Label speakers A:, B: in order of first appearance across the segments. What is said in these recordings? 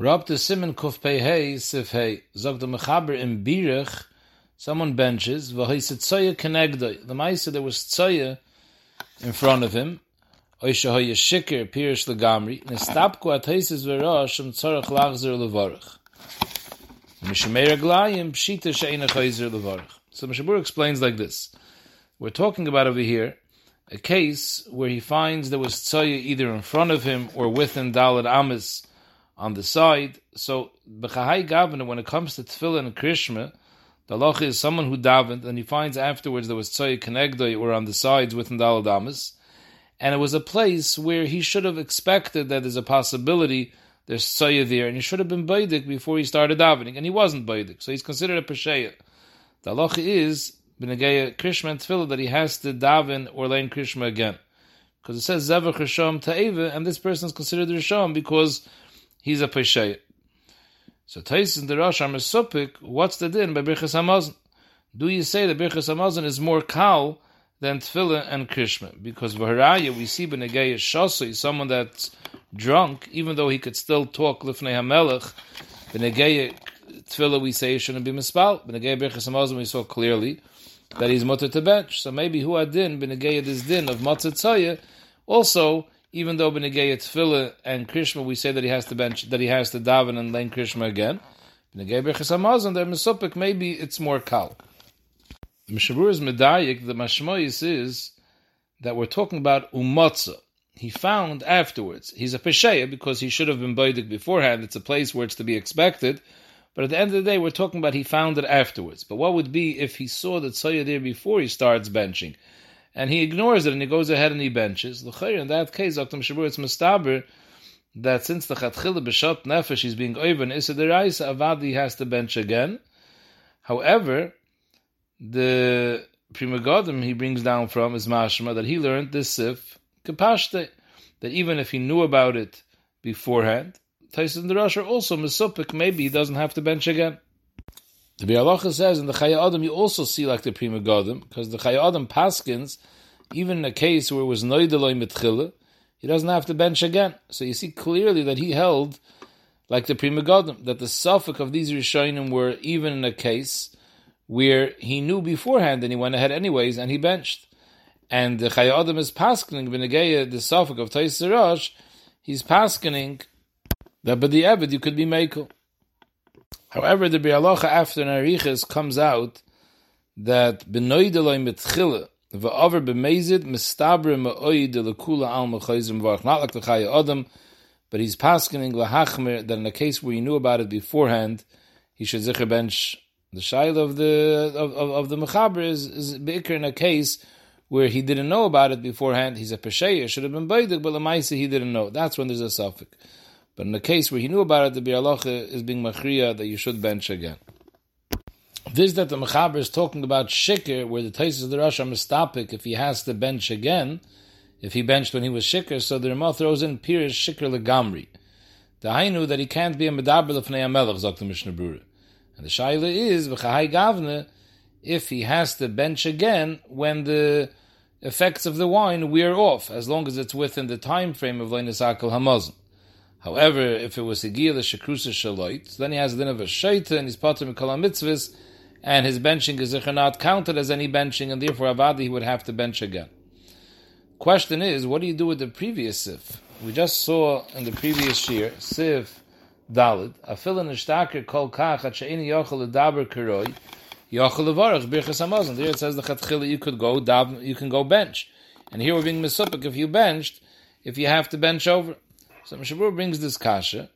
A: Rob the Simon Kuf Pei Hey Sif Hey Zog the Mechaber in Birich someone benches v'hoyse tzoya kenegdoi the Maisa there was tzoya in front of him. Oisha hoye shikir pirish legamri nestapku at heises v'rosh um tzorach lachzer levorach Mishmei Raglayim Pshita Sheina Chayzer Levarach. So Mishabur explains like this. We're talking about over here a case where he finds there was tzoya either in front of him or within Dalad Amis on the side. So B'chahai Gavana, when it comes to Tefillah and Krishma, the loch is someone who davened and he finds afterwards there was tzoya Kenegdoi or on the sides within Dalad Amis. And it was a place where he should have expected that there's a possibility there's Tzoya there, and he should have been Baidik before he started davening, and he wasn't Baidik, so he's considered a Pesheya. The halacha is, B'negeya Krishma and Tefillah, that he has to daven or learn Krishma again. Because it says Zevach Risham Ta'eva, and this person is considered Risham because he's a Pesheya. So Tais in the Rosh are Mesupik, what's the din by Birchas Hamazon? Do you say that Birchas Hamazon is more kal than Tefillah and Krishma? Because Vaharaya, we see B'negeya Shasui, someone that's drunk, even though he could still talk lifnei hamelech, b'negei tefillah we say shouldn't be mispal. B'negei birchas hamazon we saw clearly that he's mutter to bench. So maybe who adin b'negei this din of matzah. Also, even though b'negei tefillah and krishma we say that he has to bench, that he has to daven and learn krishma again. B'negei birchas hamazon there misupik maybe it's more kal. The Mishabur is medayik. The mashmoyis is that we're talking about umatzah he found afterwards. He's a pesheya because he should have been boidik beforehand. It's a place where it's to be expected. But at the end of the day, we're talking about he found it afterwards. But what would be if he saw that there before he starts benching? And he ignores it and he goes ahead and he benches. In that case, Dr. Shabur, it's mustaber that since the Chatchila B'Shot Nefesh is being over in Issa Deraisa, Avadi has to bench again. However, the Pri Megadim he brings down from is Mashma that he learned this Sif Kapashte, that even if he knew about it beforehand, Tyson the Rosh also Mesupik, maybe he doesn't have to bench again. The Bialacha says in the Chaya Adam you also see like the Pri Megadim, because the Chaya Adam Paskins, even in a case where it was Noideloi Mitchila, he doesn't have to bench again. So you see clearly that he held like the Pri Megadim, that the suffix of these Rishonim were even in a case where he knew beforehand and he went ahead anyways and he benched and the Chaya Adam is paskening v'negeya the suffix of Tais Rosh, he's paskening that by the Evid you could be Mekel. However, the Bialocha after Nariches comes out that benoideloi mitchila v'aver b'mezid mistabre ma'oid lekula al mechayzim v'arch. Not like the Chaya Adam, but he's paskening lahachmer that in a case where he knew about it beforehand, he should zikr bench. The shail of the of, of, of the mechaber is is bigger in a case where he didn't know about it beforehand, he's a pesheya, should have been baidik, but lemaisa he didn't know. That's when there's a suffix. But in the case where he knew about it, the bialocha is being machriya that you should bench again. This that the mechaber is talking about shikr, where the taste of the Rosh mistapik, if he has to bench again, if he benched when he was shikr, so the Ramah throws in pirish shikr legamri. The hainu that he can't be a medaber lefnei amelech, zok the Mishnah Brura. And the shaila is v'chahai gavne if he has to bench again when the effects of the wine wear off, as long as it's within the time frame of Leinisakal Hamazon. However, if it was Higiyah the Shekrusa Shaloit, then he has the din of a Shaita and he's Pater Mikala Mitzvahs, and his benching is not counted as any benching, and therefore Avadi he would have to bench again. Question is, what do you do with the previous Sif? We just saw in the previous year, Sif Dalid, Afil and Ishtaker Kol Kach, Achaini Yochel Daber Karoi, Yochel Levarach Birchas Hamazon. There it says the Chatchila you could go you can go bench, and here we're being misupik if you benched, if you have to bench over. So Mishabur brings this kasha,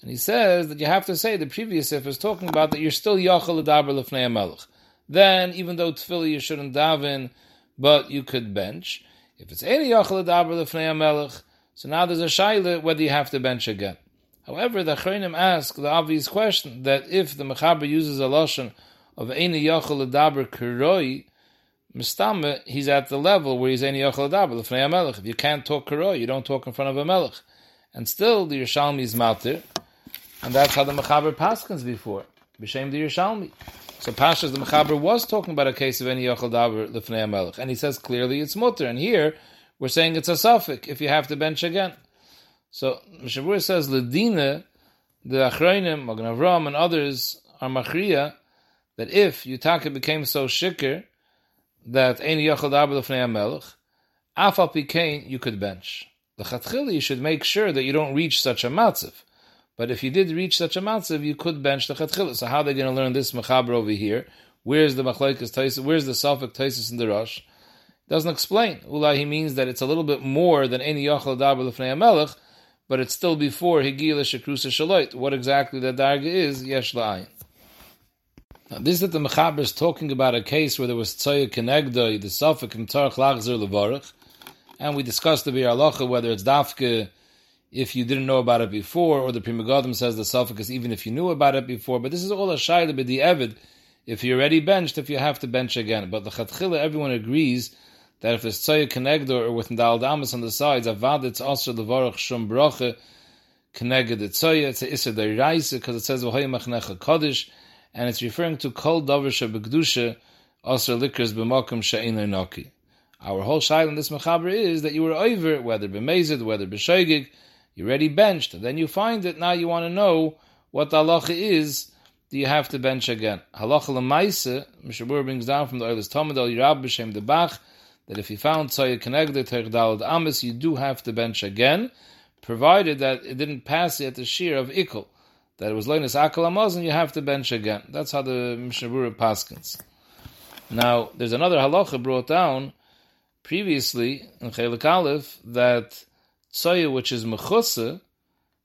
A: and he says that you have to say the previous if is talking about that you're still Yochel Ledaber Lefnei Melech. Then, even though tefillah you shouldn't daven, but you could bench. If it's any Yochel Ledaber Lefnei Melech, so now there's a shaila whether you have to bench again. However, the Chreinim ask the obvious question that if the Mechaber uses a lashon of any Yachal Adaber Kuroi, Mistama, he's at the level where he's any Yachal Adaber, Lefnei HaMelech. If you can't talk Kuroi, you don't talk in front of a Melech. And still, the Yerushalmi is Matir, and that's how the Mechaber Paskins before. B'Shem the Yerushalmi. So Pashas, the Mechaber was talking about a case of any Yachal Adaber, Lefnei HaMelech, and he says clearly it's Mutter, and here, we're saying it's a suffix if you have to bench again. So Mishavur says, Ledina, the Achreinim, Magen Avram, and others are machriya that if Yutaka became so shikr that any Yachal Darba Lefnei HaMelech, Afal you could bench. The Chatchili, you should make sure that you don't reach such a matziv. But if you did reach such a matziv, you could bench the Chatchili. So how are they going to learn this Mechaber over here? Where's the Machlaikas Taisis? Where's the Suffolk Taisis in the Rosh? Doesn't explain. Ula, he means that it's a little bit more than any Yachal Darba Lefnei HaMelech, but it's still before Higila Shekrusa Shaloit. What exactly the Darga is, Yesh La'ayin. Now, this is that the Mechaber is talking about a case where there was Tzoya Kenegdoi, the Suffolk and Tarach Lachzer Levarach, and we discussed the Bir Alocha, whether it's Dafke if you didn't know about it before, or the Pri Megadim says the Suffolk is even if you knew about it before, but this is all a Shaila B'di Evid, if you're already benched, if you have to bench again. But the Chatchila, everyone agrees that if there's Tzoya Kenegdor or with Ndal Damas on the sides, Avad it's also Levarach Shum Bracha, Keneged Tzoya, it's a Issa Deiraisa, because it says V'hoy Machnecha Kodesh, and it's referring to kol davar shebegdusha aser likers b'makom she'ein noki. Our whole shaila in this mechaber is that you were over, whether b'mezid, whether b'shoigig, you're already benched, and then you find it, now you want to know what the halacha is, do you have to bench again? Halacha l'maise, Mishabur brings down from the Oilers Talmud al Yirab b'shem de Bach, that if you found connected to Dalad Amis, you do have to bench again, provided that it didn't pass yet the shear of Ikul that it was Leinis Akal Amazon, you have to bench again. That's how the Mishnah paskins. Now, there's another halacha brought down previously in Chelik Aleph that tzoya, which is mechusa,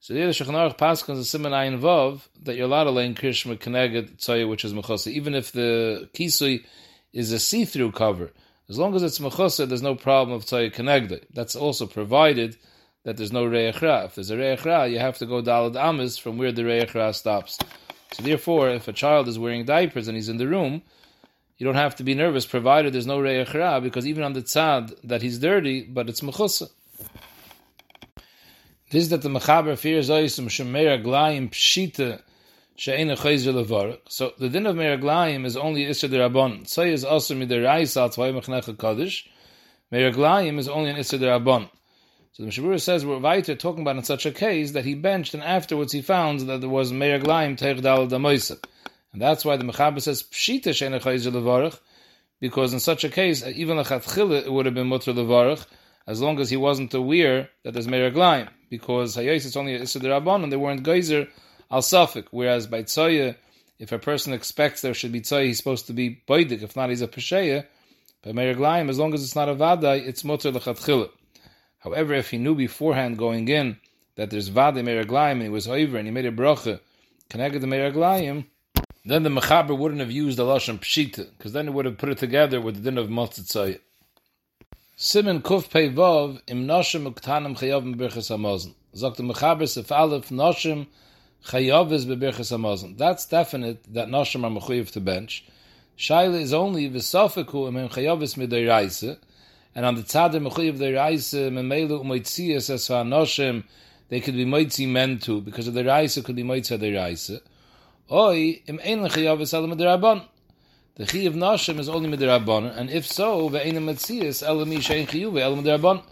A: so the Shulchan Aruch paskins a simon ayin vav that you're allowed to lay in krishma keneged which is mechusa, even if the kisui is a see-through cover. As long as it's mechusa, there's no problem of tzoya keneged. That's also provided that there's no Re'echra. If there's a Re'echra, you have to go Dalad Amis from where the Re'echra stops. So therefore, if a child is wearing diapers and he's in the room, you don't have to be nervous, provided there's no Re'echra, because even on the tzad that he's dirty, but it's Mechusa. This is that the Mechaber fears Oisum Shemer Aglayim Pshita She'ena Chayzer Levarach. So the din of Meraglayim is only Isra Derabon. Tzay is also Midaraisa Tzvay Mechnecha Kodesh. Meraglayim is only an Isra Derabon. So the Mishabura says we're weiter talking about in such a case that he benched and afterwards he found that there was Meir Glaim Teich Dal Damoisek. And that's why the Mechaber says Pshita Shena Chayzer Levarach, because in such a case, uh, even a Chatchila it would have been Mutter Levarach, as long as he wasn't aware that there's Meir Glaim, because Hayos it's only Rabban and they weren't Geyser al Safik, whereas by Tzoya, if a person expects there should be Tzoya, he's supposed to be Boidik, if not he's a Pesheya, by Meir Glaim, as long as it's not a Vadai, it's Mutter Lechatchila. However, if he knew beforehand going in that there's vade meraglayim and he was over and he made a bracha connected the meraglayim, then the mechaber wouldn't have used the lashon pshita because then it would have put it together with the din of motzitzayit. Simon kuf pei vav im noshim uktanim chayavim birchas hamazon. Zok the mechaber sef alef noshim chayavis bebirchas hamazon. That's definite that noshim are mechuyev to bench. Shaila is only v'sofeku im chayavis midayraisa and on the tzad mechuyev reise memelu umoitzias as for anoshim they could be moitzi men too because of the reise could be moitzi the Oi im ein chayav es elam derabon. The chayav noshim is only midrabon, and if so, ve'ein metzias elam shein chiyuv elam derabon.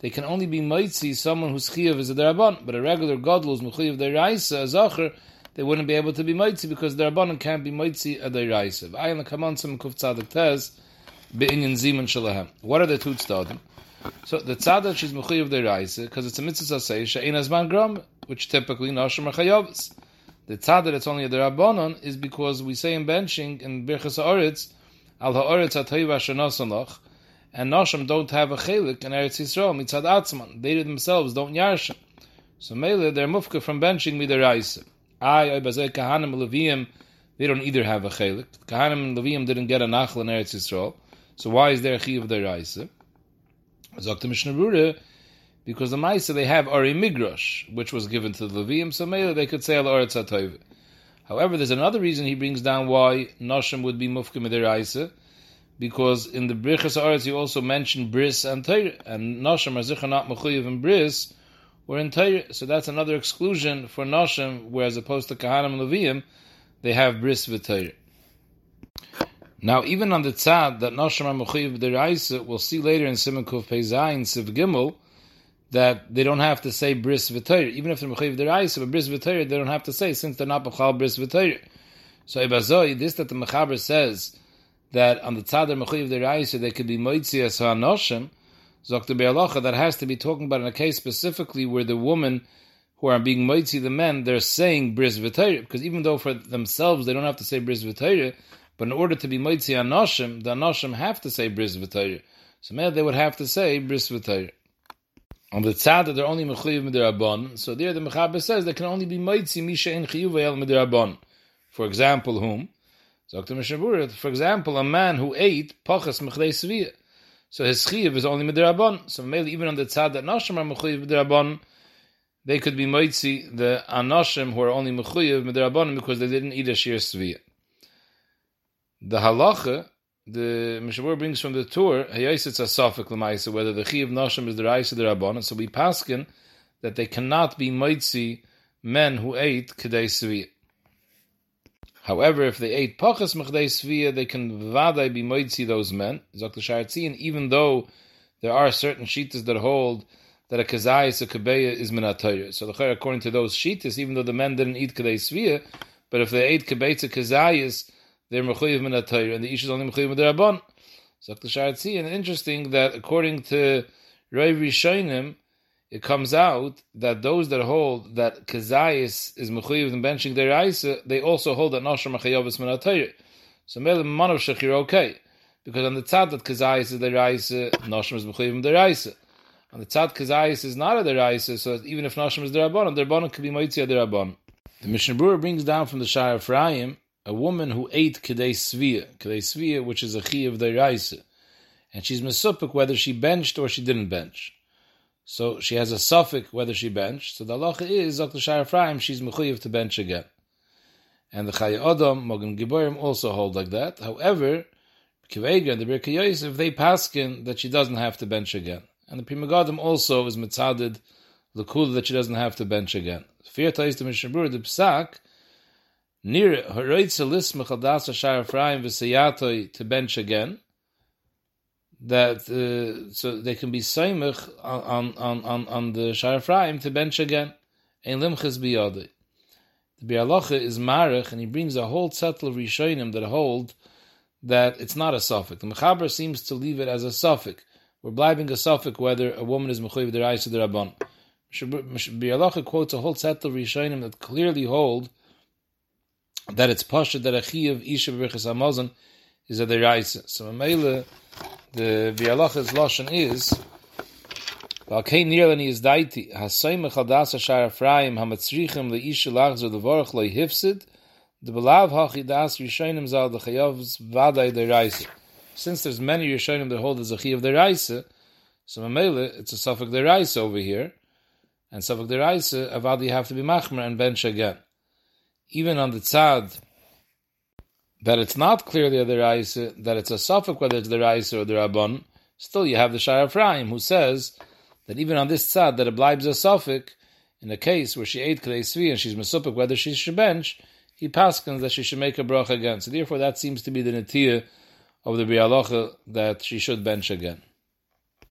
A: They can only be moitzi someone whose chayav is a derabon, but a regular godlul is mechuyev the reise a zacher. They wouldn't be able to be moitzi because the rabbanon can't be moitzi a the reise. Ayin kaman some kuf tzadik tez. Be'inyan zimun shalahem. What are the two tzadim? So the tzaddah she's mechuyev the reise because it's a mitzvah say she'ein azman gram, which typically nashim chayavs. The tzaddah that's only a derabanon is because we say in benching in birchas haaretz al haaretz atoyva shenosanach, and nashim don't have a chelik in Eretz Yisrael mitzad atzman. They themselves don't yarshim. So mele they're mufka from benching the reise. I I bazay kahanim leviyim. They don't either have a chelik. Kahanim and leviyim didn't get a nachal in Eretz Yisrael. So why is there a chiv of the Raisa? Zok Mishnah Brura, because the Maisa they have Ari Migrosh, which was given to the Levium, so maybe they could say Al Oretz. However, there's another reason he brings down why Noshim would be Mufkim Raisa, because in the Brichas Oretz you also mentioned Bris and Teir, and Noshim are Zichar not and Bris, were in Teir, so that's another exclusion for Noshim, whereas opposed to Kahanim and Levium, they have Bris v'Teir. Now, even on the tzad that Noshim HaMechuyev Deraisa, we'll see later in Simon Kuf Peizayin Siv Gimel, that they don't have to say bris v'toyer, even if they're mechayiv deraisa, but bris v'toyer they don't have to say since they're not b'chal bris v'toyer. So ibazoi, this that the mechaber says that on the tzad mechayiv deraisa they could be moitzi as ha'anoshim, that has to be talking about in a case specifically where the woman who are being moitzi the men, they're saying bris v'toyer, because even though for themselves they don't have to say bris v'toyer, but in order to be moitzi anoshim, the anoshim have to say bris v'toyer. So maybe they would have to say bris v'toyer on the tzad that they're only mechuyev midirabon. So there the mechaber says they can only be moitzi misha in chiyuv el midirabon. For example, whom? For example, a man who ate pachas mechdei sviyah. So his chiyuv is only midirabon. So maybe even on the tzad that noshim are mechuyev midirabon, they could be moitzi the anoshim who are only mechuyev midirabon because they didn't eat a shir sviyah. The halacha the Mishabur brings from the tour, whether the Chi of Nashim is the Raisa the Rabbanon, so we paskin that they cannot be Maitzi men who ate Kedei Sviyah. However, if they ate Pachas Mechdei Sviyah, they can Vadai be Maitzi those men, Dr. Sharatzian, even though there are certain Shitas that hold that a Kazayas, a Kabeya is Minatayr. So the according to those Shitas, even though the men didn't eat Kedei Sviyah, but if they ate Kabeya Kazayas, they're mechuyev min and the ish is only mechuyev min derabon. So the Sharatzi, and interesting that according to Rav Rishonim, it comes out that those that hold that kazayis is mechuyev and benching their isa, they also hold that nosher mechayavis min atayr. So mele manav shechir okay, because on the tzad that kazayis is their isa, nosher is mechuyev in their isa. On the tzad kazayis is not a their isa, so even if nosher is their their rabon could be moitzi their rabon. The Mishnah Brura brings down from the of Ephraim a woman who ate kedei svia, kedei svia, which is a chi of the raisa, and she's mesupik whether she benched or she didn't bench. So she has a suffix whether she benched. So the halacha is Dr. Shar Ephraim, she's mechuyev to bench again. And the Chaya Odom, Mogen Giborim also hold like that. However, Kivega and the Birka Yosef, they paskin that she doesn't have to bench again. And the Pri Megadim also is mitzadid lekula that she doesn't have to bench again. Fear tais the Mishnah the Psak, Near Haroitza Lismach Adasa Shar Ephraim V'Sayatoi to bench again. That uh, so they can be Saimach on on on on the Shar Ephraim to bench again. Ein Limchas Biyadei. The Bialacha is Marich, and he brings a whole settle of Rishonim that hold that it's not a suffix. The Mechaber seems to leave it as a suffix. We're blibing a suffix whether a woman is Mechuyev the Rais or the Rabban. Bialacha quotes a whole settle of Rishonim that clearly hold that it's pasha that a chi of isha b'richas hamazon is a deraisa. So Mele, the v'alacha's lashon is Val kein nirlani is daiti hasoym chadas ashar Ephraim hamatzrichim leisha lachzer levorach lo hifsid the belav hachi das rishonim zal the chayavs vaday deraisa. Since there's many rishonim that hold as a chi of deraisa, so Mele, it's a suffix deraisa over here, and suffix deraisa avadi have to be machmer and bench again even on the tzad that it's not clearly the Raisa, that it's a suffix whether it's the Raisa or the Rabban, still you have the Shai Ephraim who says that even on this tzad that it blibes a suffix, in a case where she ate Kadei Svi and she's Mesupik, whether she should bench, he paskins that she should make a bracha again. So therefore that seems to be the Natiyah of the Bialocha that she should bench again.